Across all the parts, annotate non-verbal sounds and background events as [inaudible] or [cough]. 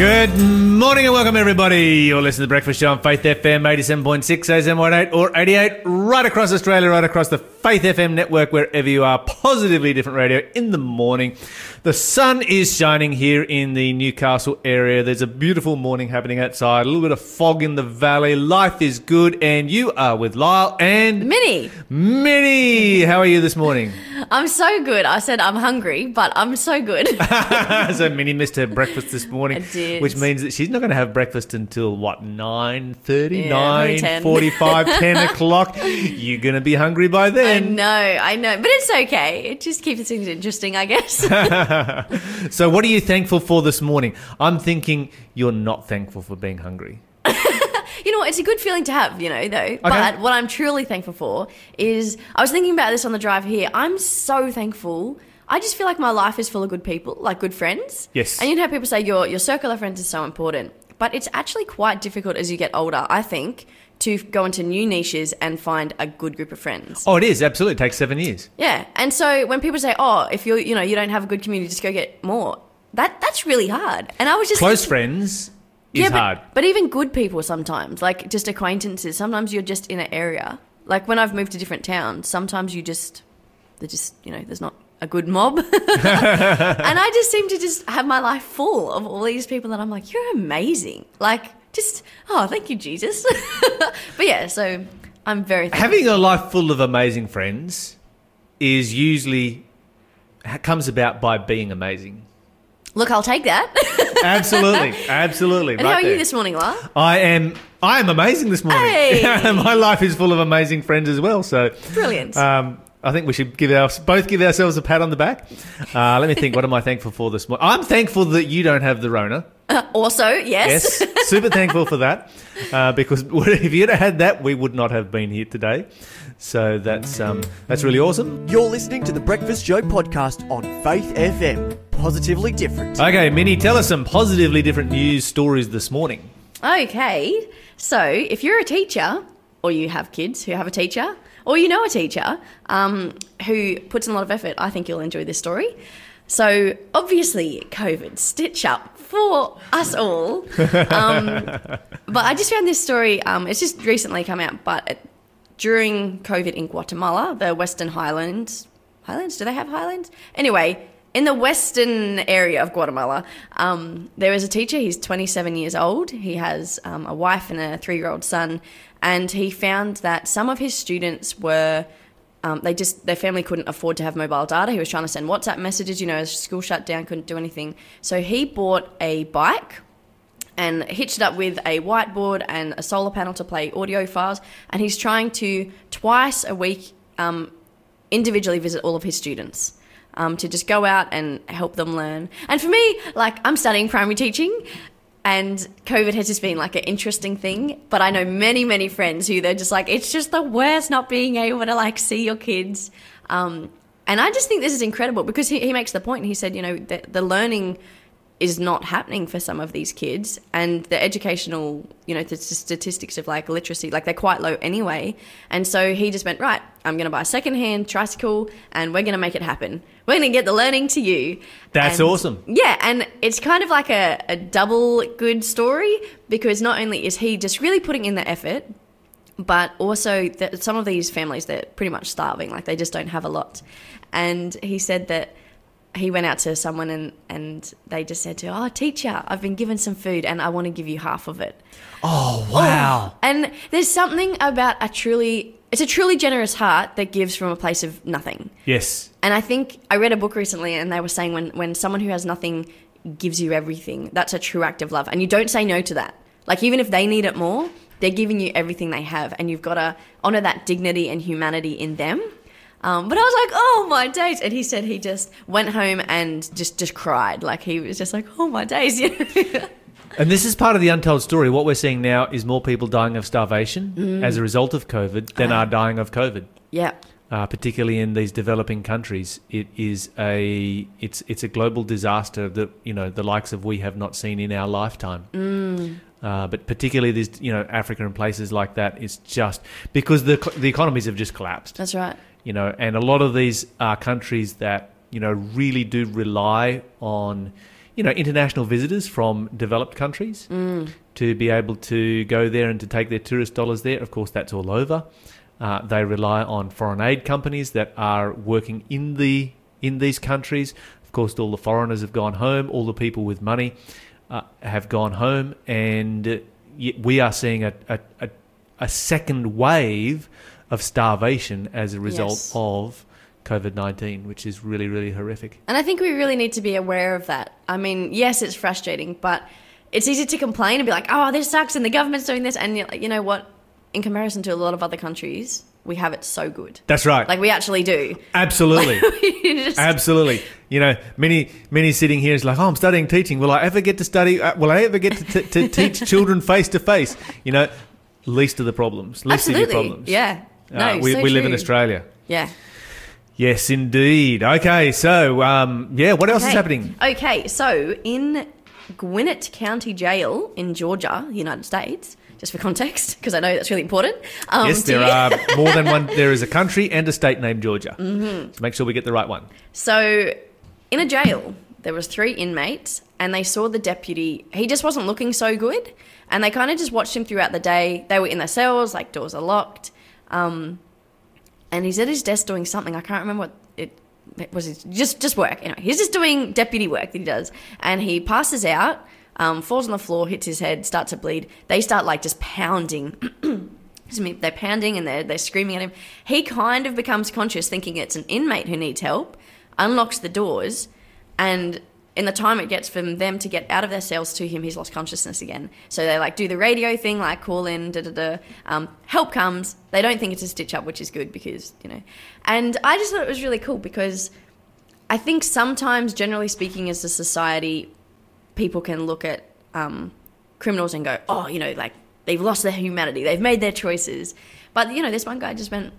Good morning and welcome everybody. You're listening to the Breakfast Show on Faith FM 87.6 ASM 8 or 88 right across Australia, right across the Faith FM network, wherever you are. Positively different radio in the morning. The sun is shining here in the Newcastle area. There's a beautiful morning happening outside, a little bit of fog in the valley. Life is good, and you are with Lyle and Minnie, Minnie. How are you this morning? [laughs] I'm so good. I said I'm hungry, but I'm so good. [laughs] [laughs] so Minnie missed her breakfast this morning, I did. which means that she's not going to have breakfast until what 9.30, Yeah, probably 10. 9.45, 10 o'clock. You're going to be hungry by then. I know, I know, but it's okay. It just keeps things interesting, I guess. [laughs] So what are you thankful for this morning? I'm thinking you're not thankful for being hungry. [laughs] you know, what? it's a good feeling to have, you know, though. But what I'm truly thankful for is I was thinking about this on the drive here. I'm so thankful. I just feel like my life is full of good people, like good friends. Yes. And you know how people say your your circle of friends is so important, but it's actually quite difficult as you get older. I think to go into new niches and find a good group of friends. Oh, it is. Absolutely. It takes seven years. Yeah, and so when people say, "Oh, if you you know you don't have a good community, just go get more," that that's really hard. And I was just Close thinking- friends is yeah, but, hard. But even good people sometimes, like just acquaintances. Sometimes you're just in an area. Like when I've moved to different towns, sometimes you just they're just you know there's not a good mob, [laughs] [laughs] and I just seem to just have my life full of all these people that I'm like, you're amazing. Like just oh, thank you, Jesus. [laughs] but yeah, so I'm very thankful. Having a life full of amazing friends is usually comes about by being amazing. Look, I'll take that. [laughs] Absolutely, absolutely. and right how are there. you this morning, La? I am. I am amazing this morning. Hey! [laughs] My life is full of amazing friends as well. So Brilliant. Um, I think we should give our both give ourselves a pat on the back. Uh, let me think. What am I thankful for this morning? I'm thankful that you don't have the Rona. [laughs] Also, yes. Yes, super thankful for that. Uh, because [laughs] if you'd have had that, we would not have been here today. So that's um, that's really awesome. You're listening to the Breakfast Show podcast on Faith FM. Positively different. Okay, Minnie, tell us some positively different news stories this morning. Okay, so if you're a teacher, or you have kids who have a teacher, or you know a teacher um, who puts in a lot of effort, I think you'll enjoy this story. So, obviously, COVID, stitch up for us all. [laughs] Um, but I just found this story, um, it's just recently come out, but it, during COVID in Guatemala, the Western Highlands, Highlands? Do they have Highlands? Anyway, in the western area of Guatemala, um, there is a teacher. He's 27 years old. He has um, a wife and a three year old son. And he found that some of his students were. Um, they just their family couldn't afford to have mobile data. He was trying to send WhatsApp messages. You know, school shut down, couldn't do anything. So he bought a bike and hitched it up with a whiteboard and a solar panel to play audio files. And he's trying to twice a week um, individually visit all of his students um, to just go out and help them learn. And for me, like I'm studying primary teaching. And COVID has just been like an interesting thing, but I know many, many friends who they're just like, it's just the worst not being able to like see your kids. Um, and I just think this is incredible because he, he makes the point. He said, you know, the, the learning is not happening for some of these kids. And the educational you know the statistics of like literacy like they're quite low anyway. And so he just went right i'm going to buy a second-hand tricycle and we're going to make it happen. We're going to get the learning to you. That's And- awesome. yeah and it's kind of like a, a double good story because not only is he just really putting in the effort but also that some of these families they're pretty much starving. Like they just don't have a lot. And he said that he went out to someone and, and they just said to her, oh teacher i've been given some food and i want to give you half of it Oh wow! Oh, and there's something about a truly it's a truly generous heart that gives from a place of nothing Yes, and I think I read a book recently, and they were saying when when someone who has nothing gives you everything, that's a true act of love, and you don't say no to that. Like even if they need it more, they're giving you everything they have, and you've got to honor that dignity and humanity in them. Um, but I was like, oh my days! And he said he just went home and just just cried, like he was just like, oh my days. [laughs] you know? and this is part of the untold story. What we're seeing now is more people dying of starvation as a result of COVID than are dying of COVID. yeah, uh, particularly in these developing countries. It is a it's it's a global disaster that you know the likes of we have not seen in our lifetime. Uh, but particularly these you know Africa and places like that, it's just because the the economies have just collapsed. that's right. You know, and a lot of these are countries that you know really do rely on. you know, international visitors from developed countries Mm. to be able to go there and to take their tourist dollars there. Of course, that's all over. Uh, they rely on foreign aid companies that are working in the in these countries. Of course, all the foreigners have gone home. All the people with money uh, have gone home, and uh, we are seeing a, a, a, a second wave of starvation as a result Yes. of COVID nineteen, which is really really horrific. And I think we really need to be aware of that. I mean, yes, it's frustrating, but it's easy to complain and be like, "Oh, this sucks," and the government's doing this, and you know what? In comparison to a lot of other countries, we have it so good. That's right. Like we actually do. Absolutely. [laughs] Just- Absolutely. You know, many many sitting here is like, oh, I'm studying teaching. Will I ever get to study? Uh, will I ever get to, t- to teach [laughs] children face to face? You know, least of the problems. Least of absolutely. your problems. Yeah. No, Uh, we so we live in. Australia. Yeah. Yes, indeed. Okay, so um, yeah, what else is happening? Okay, so in Gwinnett County Jail in Georgia, United States, just for context, because I know that's really important. Um, yes, there are more than one. [laughs] There is a country and a state named Georgia. Mm-hmm. So make sure we get the right one. So, in a jail, there was three inmates, and they saw the deputy. He just wasn't looking so good, and they kind of just watched him throughout the day. They were in their cells, like doors are locked, um, and he's at his desk doing something. I can't remember what it, it was. Just just work. Anyway, he's just doing deputy work that he does, and he passes out, um, falls on the floor, hits his head, starts to bleed. They start like just pounding [clears throat] they're pounding and they're, they're screaming at him. He kind of becomes conscious, thinking it's an inmate who needs help, unlocks the doors, and in the time it gets from them to get out of their cells to him, he's lost consciousness again. So they like do the radio thing, like call in, da da da. Um, help comes. They don't think it's a stitch up, which is good because you know. And I just thought it was really cool because I think sometimes, generally speaking, as a society, people can look at um, criminals and go, oh, you know, like they've lost their humanity, they've made their choices. But you know, this one guy just went,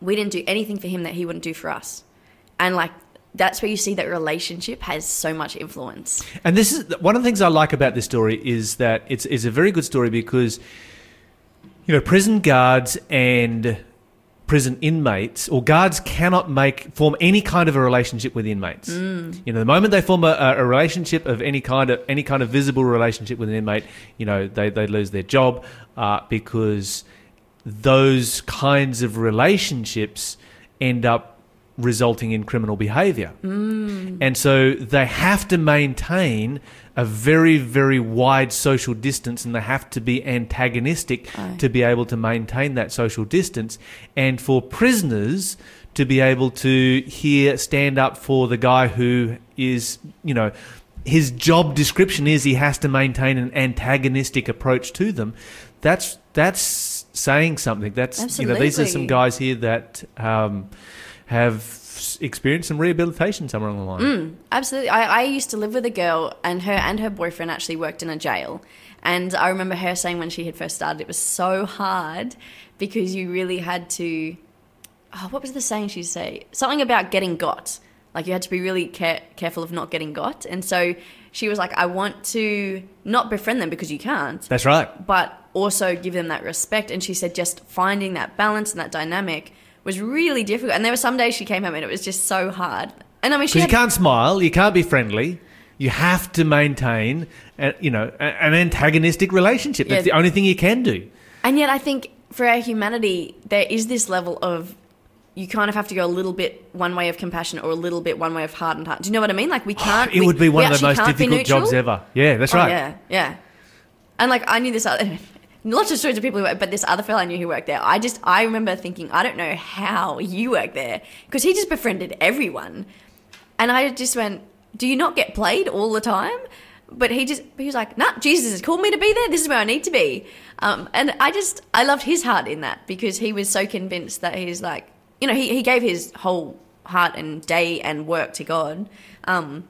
we didn't do anything for him that he wouldn't do for us, and like that's where you see that relationship has so much influence. And this is one of the things I like about this story is that it's it's a very good story because you know prison guards and prison inmates or guards cannot make form any kind of a relationship with inmates. You know, the moment they form a, a relationship of any kind of any kind of visible relationship with an inmate, you know, they they lose their job uh, because those kinds of relationships end up resulting in criminal behavior. And so they have to maintain a very, very wide social distance and they have to be antagonistic to be able to maintain that social distance. And for prisoners to be able to here stand up for the guy who is, you know, his job description is he has to maintain an antagonistic approach to them. That's that's saying something. That's you know these are some guys here that um, have experienced some rehabilitation somewhere along the line. Mm, absolutely. I, I used to live with a girl, and her and her boyfriend actually worked in a jail. And I remember her saying when she had first started, it was so hard because you really had to. Oh, what was the saying she'd say? Something about getting got. Like you had to be really care- careful of not getting got. And so she was like, I want to not befriend them because you can't, That's right. but also give them that respect. And she said just finding that balance and that dynamic was really difficult. And there were some days she came home and it was just so hard. And I mean, she Because you can't smile, you can't be friendly. You have to maintain, a, you know, a- an antagonistic relationship. That's Yeah. the only thing you can do. And yet, I think for our humanity, there is this level of you kind of have to go a little bit one way of compassion or a little bit one way of heart and heart. Do you know what I mean? Like we oh, can't. it we- would be one of the most difficult jobs ever. Yeah, that's Oh, right. yeah, yeah. And like I knew this other. [laughs] Lots of stories of people who work, but this other fellow I knew who worked there. I just, I remember thinking, I don't know how you work there because he just befriended everyone, and I just went, "Do you not get played all the time?" But he just, he was like, "Nah, Jesus has called me to be there. This is where I need to be." Um, and I just, I loved his heart in that because he was so convinced that he's like, you know, he, he gave his whole heart and day and work to God. Um,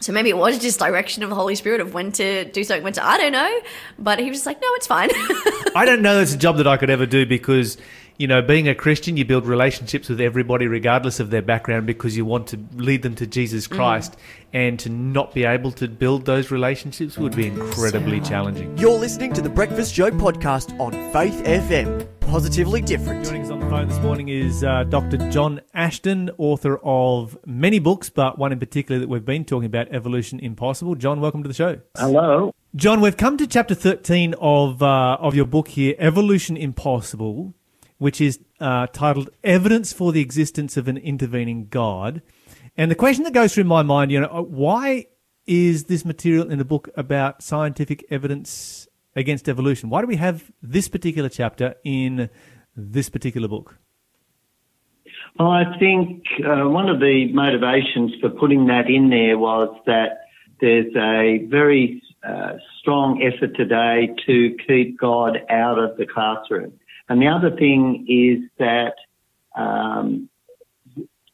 so maybe it was just direction of the Holy Spirit of when to do something, when to I don't know. But he was just like, no, it's fine. [laughs] I don't know it's a job that I could ever do because, you know, being a Christian, you build relationships with everybody regardless of their background because you want to lead them to Jesus Mm-hmm. Christ. And to not be able to build those relationships would be incredibly challenging. You're listening to the Breakfast Show podcast on Faith FM. Positively different. Joining us on the phone this morning is uh, Dr. John Ashton, author of many books, but one in particular that we've been talking about, Evolution Impossible. John, welcome to the show. Hello. John, we've come to chapter 13 of, uh, of your book here, Evolution Impossible, which is uh, titled Evidence for the Existence of an Intervening God. And the question that goes through my mind, you know, uh, why is this material in the book about scientific evidence against evolution? Why do we have this particular chapter in this particular book? Well, I think uh, one of the motivations for putting that in there was that there's a very uh, strong effort today to keep God out of the classroom. And the other thing is that um,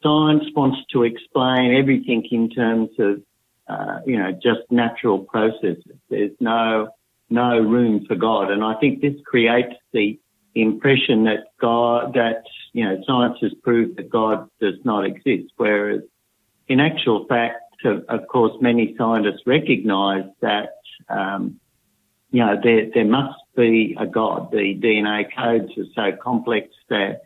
science wants to explain everything in terms of, uh, you know, just natural processes. There's no no room for God, and I think this creates the impression that God, that you know, science has proved that God does not exist, whereas in actual fact, of, course, many scientists recognise that um, you know there there must be a God. The DNA codes are so complex that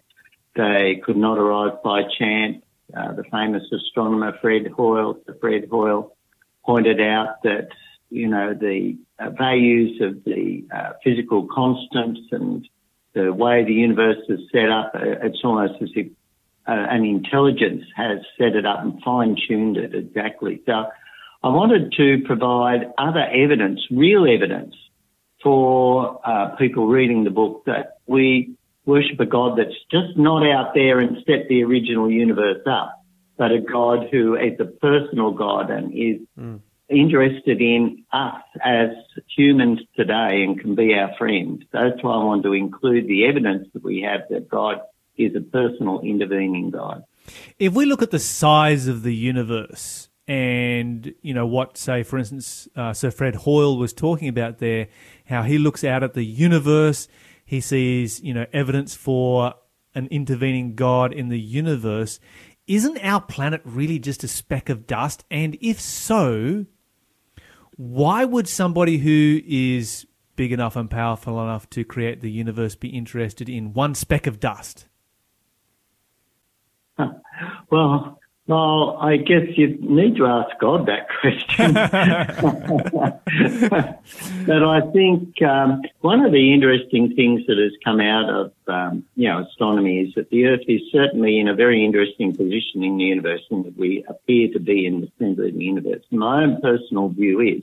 they could not arise by chance. Uh, the famous astronomer Fred Hoyle, Fred Hoyle, pointed out that you know the uh, values of the uh, physical constants and the way the universe is set up. Uh, it's almost as if uh, an intelligence has set it up and fine tuned it exactly. So I wanted to provide other evidence, real evidence, for uh, people reading the book that we worship a God that's just not out there and set the original universe up, but a God who is a personal God and is mm. Interested in us as humans today and can be our friend. That's why I want to include the evidence that we have that God is a personal intervening God. If we look at the size of the universe, and you know what say for instance uh, sir fred hoyle was talking about there how he looks out at the universe he sees you know evidence for an intervening god in the universe isn't our planet really just a speck of dust and if so why would somebody who is big enough and powerful enough to create the universe be interested in one speck of dust? Well well, I guess you need to ask God that [laughs] question. but I think um, one of the interesting things that has come out of um, you know astronomy is that the Earth is certainly in a very interesting position in the universe, and that we appear to be in the centre of the universe. My own personal view is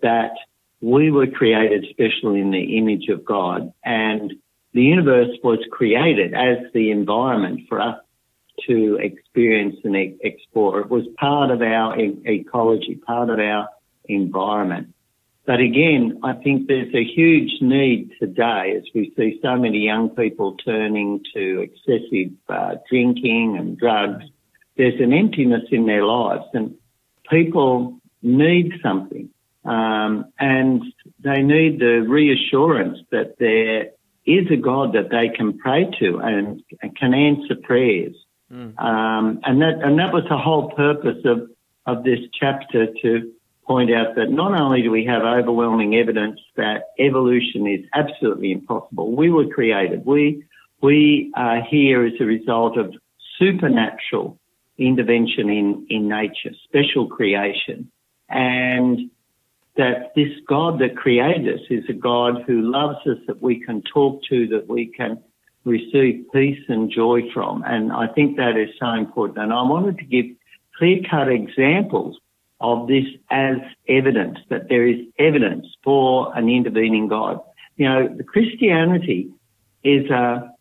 that we were created special in the image of God, and the universe was created as the environment for us to experience and explore. It was part of our e- ecology, part of our environment. But again, I think there's a huge need today as we see so many young people turning to excessive uh, drinking and drugs. There's an emptiness in their lives and people need something. Um, and they need the reassurance that there is a God that they can pray to and can answer prayers. Mm. Um, and that and that was the whole purpose of of this chapter to point out that not only do we have overwhelming evidence that evolution is absolutely impossible, we were created. We we are here as a result of supernatural intervention in, in nature, special creation. And that this God that created us is a God who loves us, that we can talk to, that we can receive peace and joy from. And I think that is so important. And I wanted to give clear cut examples of this as evidence, that there is evidence for an intervening God. You know, Christianity is a,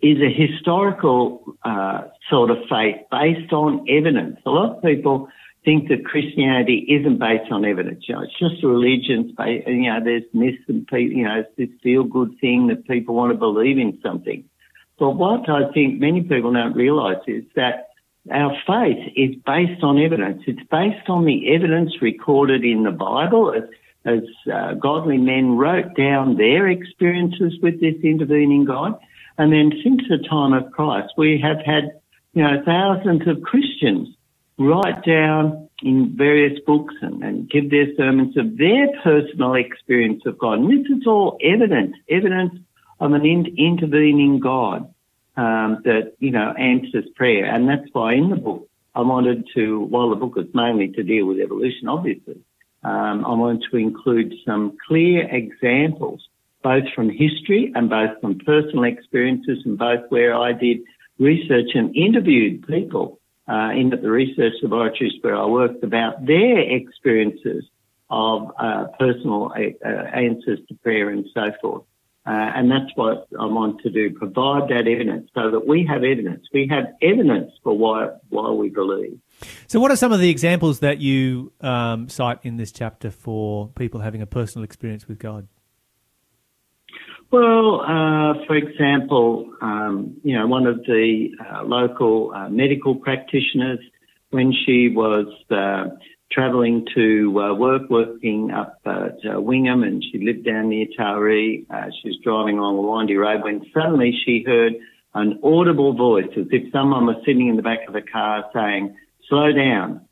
is a historical uh, sort of faith based on evidence. A lot of people think that Christianity isn't based on evidence. You know, it's just a religion. You know, there's myths and people, you know, it's this feel good thing that people want to believe in something. But what I think many people don't realize is that our faith is based on evidence. It's based on the evidence recorded in the Bible as, as uh, godly men wrote down their experiences with this intervening God. And then since the time of Christ, we have had, you know, thousands of Christians write down in various books and, and, give their sermons of their personal experience of God. And this is all evidence, evidence of an in- intervening God um, that, you know, answers prayer. And that's why in the book, I wanted to, while the book is mainly to deal with evolution, obviously, um, I wanted to include some clear examples, both from history and both from personal experiences and both where I did research and interviewed people uh, in the research laboratories where I worked about their experiences of uh, personal uh, answers to prayer and so forth. Uh, and that's what I want to do, provide that evidence so that we have evidence. We have evidence for why, why we believe. So, what are some of the examples that you um, cite in this chapter for people having a personal experience with God? Well, uh, for example, um, you know, one of the uh, local uh, medical practitioners, when she was uh, travelling to uh, work, working up at uh, Wingham, and she lived down near Taree, she was driving along a windy road when suddenly she heard an audible voice, as if someone was sitting in the back of the car saying, "Slow down,"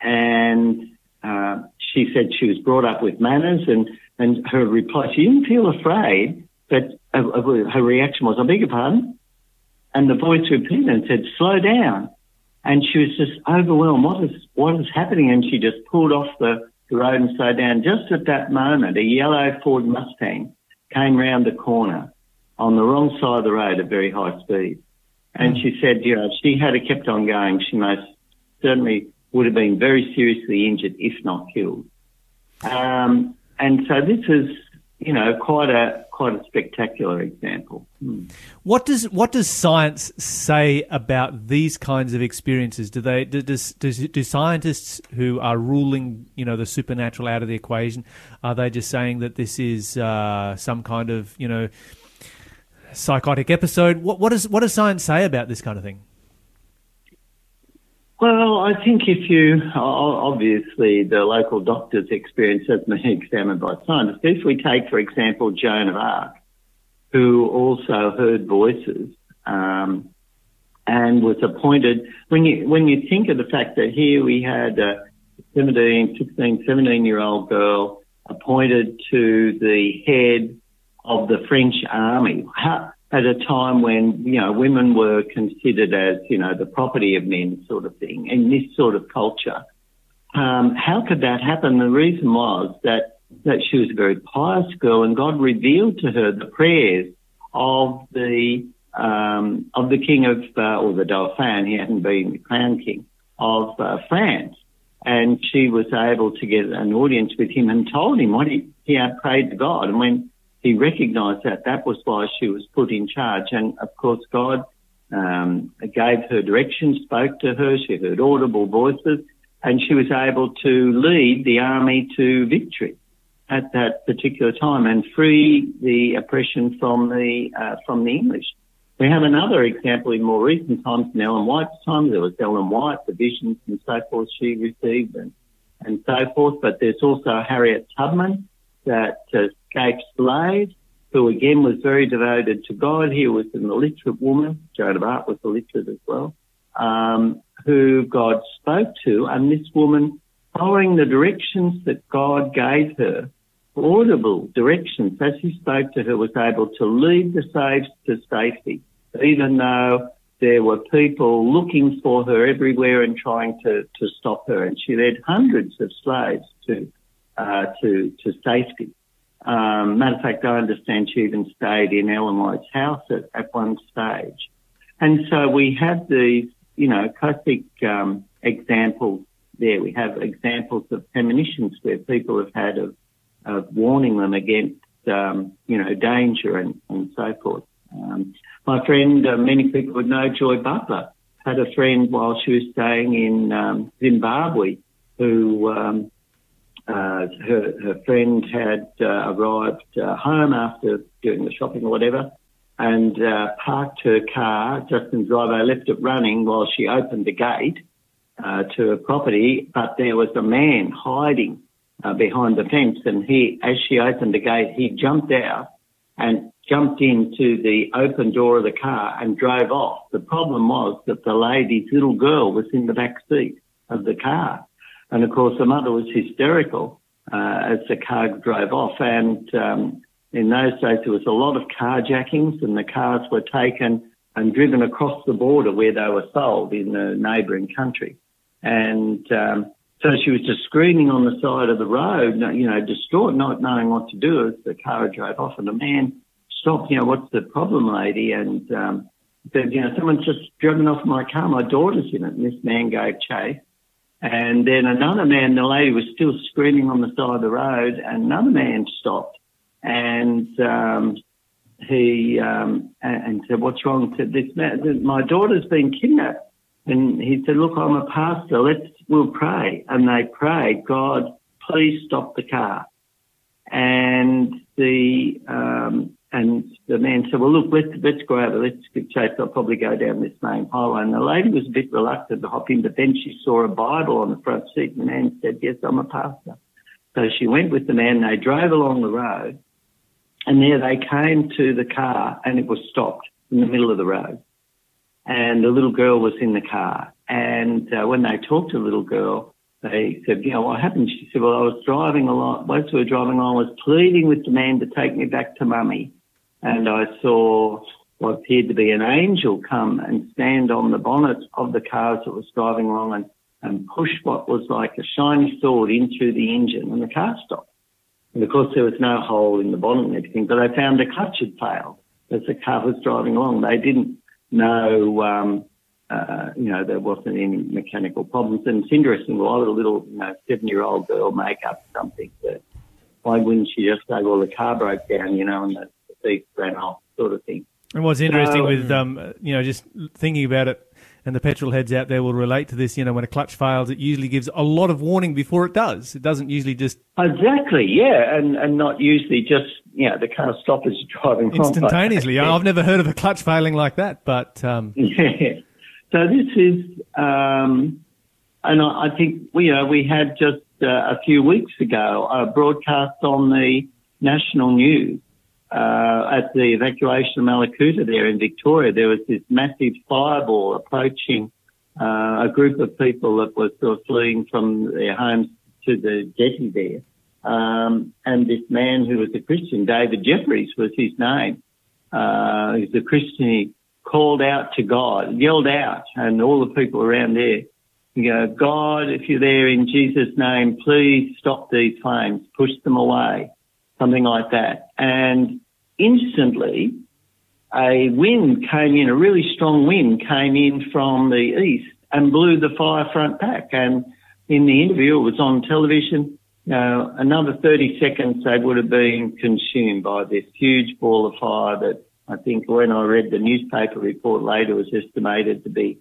and she said she was brought up with manners, and and her reply, she didn't feel afraid but uh, her reaction was, I beg your pardon? And the voice repeated and said, slow down. And she was just overwhelmed. What is, what is happening? And she just pulled off the, road and slowed down. Just at that moment, a yellow Ford Mustang came round the corner on the wrong side of the road at very high speed. And she said, you know, if she had kept on going, she most certainly would have been very seriously injured, if not killed. Um, and so this is, you know, quite a quite a spectacular example. Hmm. What does what does science say about these kinds of experiences? Do they do, does, does, do scientists who are ruling you know the supernatural out of the equation are they just saying that this is uh, some kind of you know psychotic episode? What what does what does science say about this kind of thing? Well, I think if you, obviously the local doctor's experience has been examined by scientists. If we take, for example, Joan of Arc, who also heard voices, um, and was appointed, when you, when you think of the fact that here we had a 17, 16, 17 year old girl appointed to the head of the French army, how, at a time when, you know, women were considered as, you know, the property of men sort of thing in this sort of culture. Um, how could that happen? The reason was that, that she was a very pious girl and God revealed to her the prayers of the, um, of the king of, uh, or the Dauphin, he hadn't been the crown king of uh, France. And she was able to get an audience with him and told him what he, he had prayed to God. And when he recognised that that was why she was put in charge. And of course, God um, gave her direction, spoke to her. She heard audible voices, and she was able to lead the army to victory at that particular time and free the oppression from the uh, from the English. We have another example in more recent times in Ellen White's time. There was Ellen White, the visions and so forth she received and, and so forth. But there's also Harriet Tubman that uh, escaped slave, who again was very devoted to God. He was an illiterate woman. Joan of Arc was illiterate as well, um, who God spoke to. And this woman, following the directions that God gave her, audible directions as he spoke to her, was able to lead the slaves to safety, even though there were people looking for her everywhere and trying to, to stop her. And she led hundreds of slaves to, uh, to, to safety. Um, matter of fact, I understand she even stayed in Ellen White's house at, at one stage. And so we have these, you know, classic um, examples there. We have examples of premonitions where people have had of, of warning them against, um, you know, danger and, and so forth. Um, my friend, uh, many people would know Joy Butler, had a friend while she was staying in um, Zimbabwe who um, uh, her, her friend had uh, arrived uh, home after doing the shopping or whatever and uh, parked her car just in the left it running while she opened the gate uh, to her property, but there was a man hiding uh, behind the fence and he, as she opened the gate, he jumped out and jumped into the open door of the car and drove off. The problem was that the lady's little girl was in the back seat of the car. And of course, the mother was hysterical uh, as the car drove off. And um, in those days there was a lot of carjackings and the cars were taken and driven across the border where they were sold in the neighbouring country. And um, so she was just screaming on the side of the road, you know, distraught, not knowing what to do as the car drove off. And a man stopped, you know, what's the problem, lady? And um, said, you know, someone's just driven off my car. My daughter's in it. And this man gave chase. And then another man, the lady was still screaming on the side of the road, and another man stopped and um, he um, and said, "What's wrong?" Said this man, my daughter's been kidnapped, and he said, "Look, I'm a pastor. Let's we'll pray." And they prayed, "God, please stop the car." And the um, and the man said, "Well, look, let's let's go over. Let's get chase. I'll probably go down this main highway." And the lady was a bit reluctant to hop in, but then she saw a Bible on the front seat. And the man said, "Yes, I'm a pastor." So she went with the man. They drove along the road, and there they came to the car and it was stopped in the middle of the road. And the little girl was in the car. And uh, when they talked to the little girl, they said, you know, what happened? She said, well, I was driving along, whilst we were driving along, I was pleading with the man to take me back to mummy. And I saw what appeared to be an angel come and stand on the bonnet of the car as it was driving along and, and push what was like a shiny sword into the engine and the car stopped. And of course, there was no hole in the bonnet and everything, but they found the clutch had failed as the car was driving along. They didn't know, um, uh, you know, there wasn't any mechanical problems. And it's interesting, why would a little, you know, seven year old girl make up something that, why wouldn't she just say, well, the car broke down, you know, and the, the ran sort of thing. And what's interesting so, with, um, you know, just thinking about it, and the petrol heads out there will relate to this. You know, when a clutch fails, it usually gives a lot of warning before it does. It doesn't usually just exactly, yeah, and and not usually just you know the car stop as you're driving instantaneously. [laughs] I've never heard of a clutch failing like that, but um... yeah. So this is, um, and I, I think we you know we had just uh, a few weeks ago a broadcast on the national news uh, at the evacuation of Mallacoota there in Victoria, there was this massive fireball approaching uh, a group of people that were sort of fleeing from their homes to the jetty there. Um, and this man who was a Christian, David Jeffries was his name. Uh, he's a Christian. He called out to God, yelled out, and all the people around there, you know, God, if you're there in Jesus' name, please stop these flames, push them away something like that. And instantly, a wind came in, a really strong wind came in from the east and blew the fire front back. And in the interview, it was on television. Another 30 seconds, they would have been consumed by this huge ball of fire that I think when I read the newspaper report later was estimated to be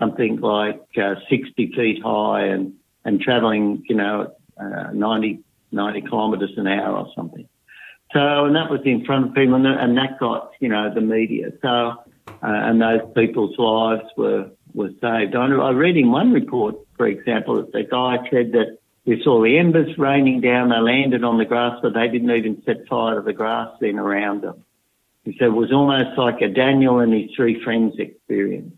something like uh, 60 feet high and, and travelling, you know, uh, 90 90 kilometres an hour or something. So, and that was in front of people, and, that got, you know, the media. So, uh, and those people's lives were, were saved. I, I read in one report, for example, that the guy said that we saw the embers raining down, they landed on the grass, but they didn't even set fire to the grass then around them. He said it was almost like a Daniel and his three friends experience.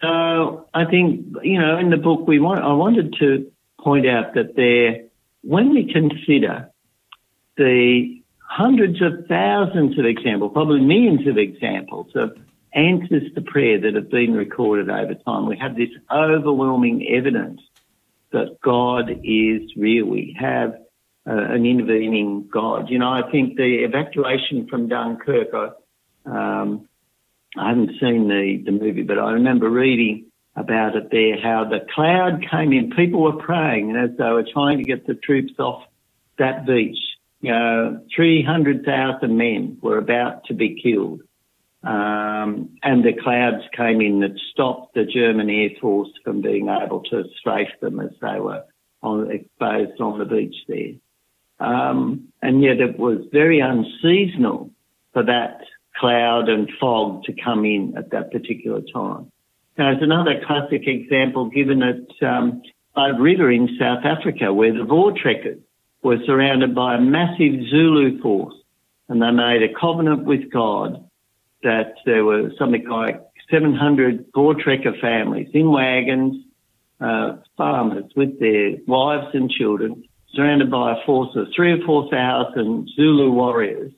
So I think, you know, in the book we want, I wanted to point out that there, when we consider the hundreds of thousands of examples, probably millions of examples of answers to prayer that have been recorded over time, we have this overwhelming evidence that God is real. We have uh, an intervening God. You know, I think the evacuation from Dunkirk, I, um, I haven't seen the, the movie, but I remember reading about it there, how the cloud came in. People were praying as they were trying to get the troops off that beach. You know, 300,000 men were about to be killed. Um, and the clouds came in that stopped the German Air Force from being able to strafe them as they were on, exposed on the beach there. Um, and yet it was very unseasonal for that cloud and fog to come in at that particular time. There's another classic example given at um, River in South Africa where the Voortrekkers were surrounded by a massive Zulu force and they made a covenant with God that there were something like 700 Voortrekker families in wagons, uh, farmers with their wives and children surrounded by a force of three or four thousand Zulu warriors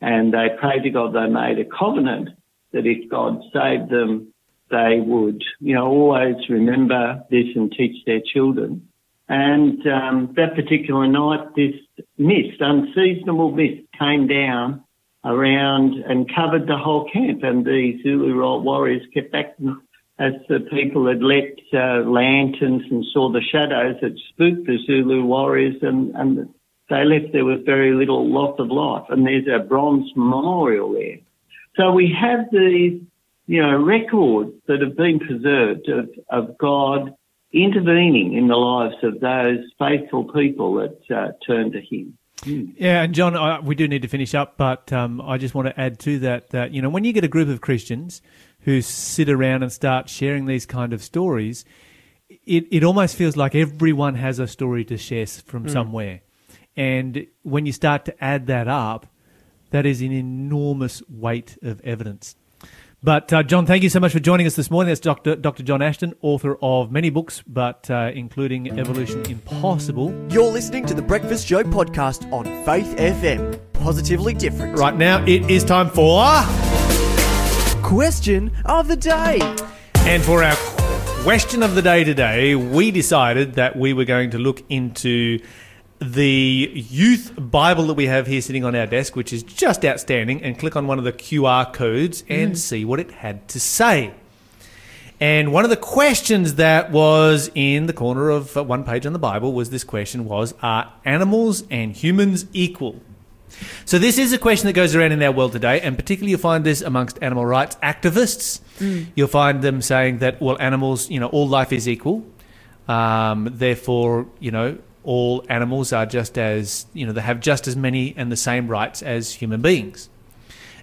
and they prayed to God. They made a covenant that if God saved them, they would, you know, always remember this and teach their children. And um, that particular night, this mist, unseasonable mist, came down around and covered the whole camp. And the Zulu warriors kept back as the people had lit uh, lanterns and saw the shadows that spooked the Zulu warriors, and, and they left there with very little loss of life. And there's a bronze memorial there. So we have these, you know, records that have been preserved of, of God intervening in the lives of those faithful people that uh, turn to Him. Yeah, and John, I, we do need to finish up, but um, I just want to add to that that you know when you get a group of Christians who sit around and start sharing these kind of stories, it it almost feels like everyone has a story to share from mm. somewhere, and when you start to add that up, that is an enormous weight of evidence. But uh, John, thank you so much for joining us this morning. That's Dr. Dr. John Ashton, author of many books, but uh, including Evolution Impossible. You're listening to the Breakfast Show podcast on Faith FM. Positively different. Right now, it is time for question of the day. And for our question of the day today, we decided that we were going to look into the youth Bible that we have here sitting on our desk, which is just outstanding, and click on one of the QR codes and mm. see what it had to say. And one of the questions that was in the corner of uh, one page on the Bible was this question was are animals and humans equal? So this is a question that goes around in our world today, and particularly you'll find this amongst animal rights activists. Mm. You'll find them saying that well, animals, you know, all life is equal. Um, therefore, you know, all animals are just as, you know, they have just as many and the same rights as human beings.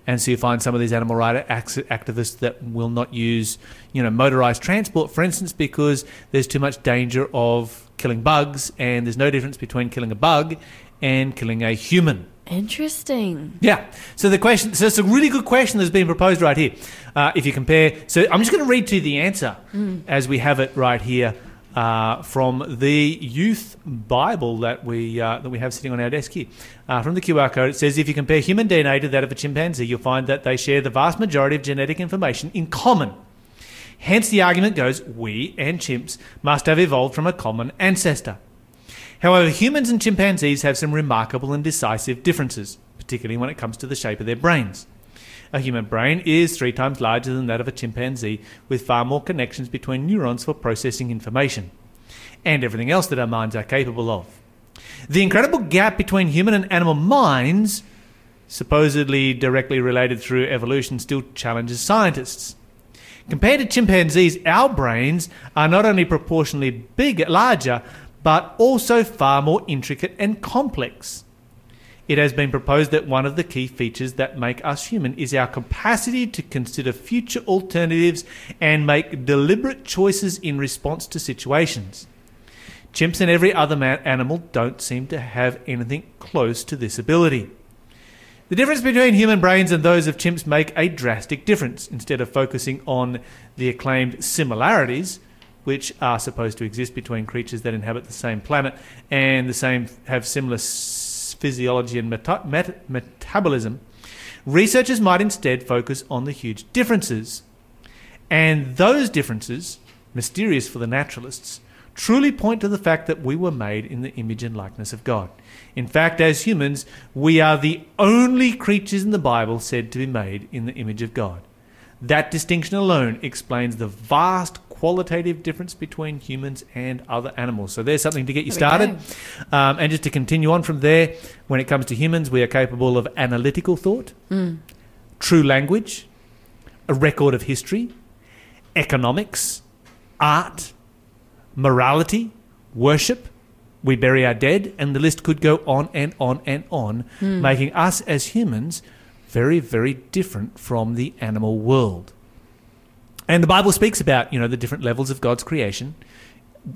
And so you find some of these animal rights activists that will not use, you know, motorized transport, for instance, because there's too much danger of killing bugs, and there's no difference between killing a bug and killing a human. Interesting. Yeah. So the question, so it's a really good question that's been proposed right here. Uh, if you compare, so I'm just going to read to you the answer mm. as we have it right here uh, from the youth Bible that we uh, that we have sitting on our desk here. Uh, from the QR code, it says if you compare human DNA to that of a chimpanzee, you'll find that they share the vast majority of genetic information in common. Hence, the argument goes we and chimps must have evolved from a common ancestor. However, humans and chimpanzees have some remarkable and decisive differences, particularly when it comes to the shape of their brains. A human brain is three times larger than that of a chimpanzee, with far more connections between neurons for processing information, and everything else that our minds are capable of. The incredible gap between human and animal minds, supposedly directly related through evolution, still challenges scientists. Compared to chimpanzees, our brains are not only proportionally big, larger, but also far more intricate and complex. It has been proposed that one of the key features that make us human is our capacity to consider future alternatives and make deliberate choices in response to situations. Chimps and every other man- animal don't seem to have anything close to this ability. The difference between human brains and those of chimps make a drastic difference. Instead of focusing on the acclaimed similarities, which are supposed to exist between creatures that inhabit the same planet and the same have similar physiology, and meta- met- metabolism, researchers might instead focus on the huge differences. And those differences, mysterious for the naturalists, truly point to the fact that we were made in the image and likeness of God. In fact, as humans, we are the only creatures in the Bible said to be made in the image of God. That distinction alone explains the vast qualitative difference between humans and other animals. So there's something to get you started. Um, and just to continue on from there, when it comes to humans, we are capable of analytical thought, mm. true language, a record of history, economics, art, morality, worship. We bury our dead, and the list could go on and on and on, mm. making us as humans very, very different from the animal world. And the Bible speaks about, you know, the different levels of God's creation.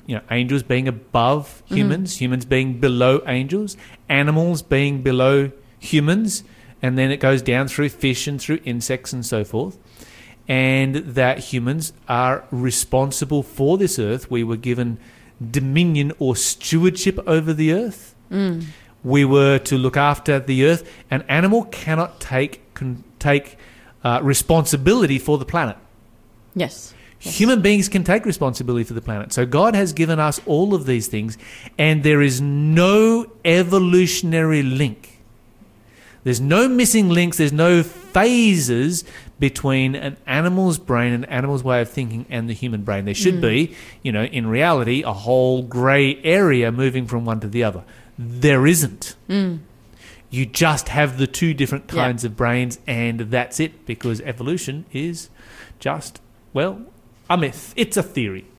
You know, angels being above mm-hmm. humans, mm-hmm. humans being below angels, animals being below humans, and then it goes down through fish and through insects and so forth. And that humans are responsible for this earth. We were given dominion or stewardship over the earth. Mm. We were to look after the earth, an animal cannot take can take uh, responsibility for the planet. Yes. Yes. Human beings can take responsibility for the planet. So God has given us all of these things, and there is no evolutionary link. There's no missing links, there's no phases between an animal's brain, an animal's way of thinking, and the human brain. There should be, you know, in reality, a whole grey area moving from one to the other. There isn't. Mm. You just have the two different Yeah. kinds of brains, and that's it, because evolution is just, well, a myth. It's a theory.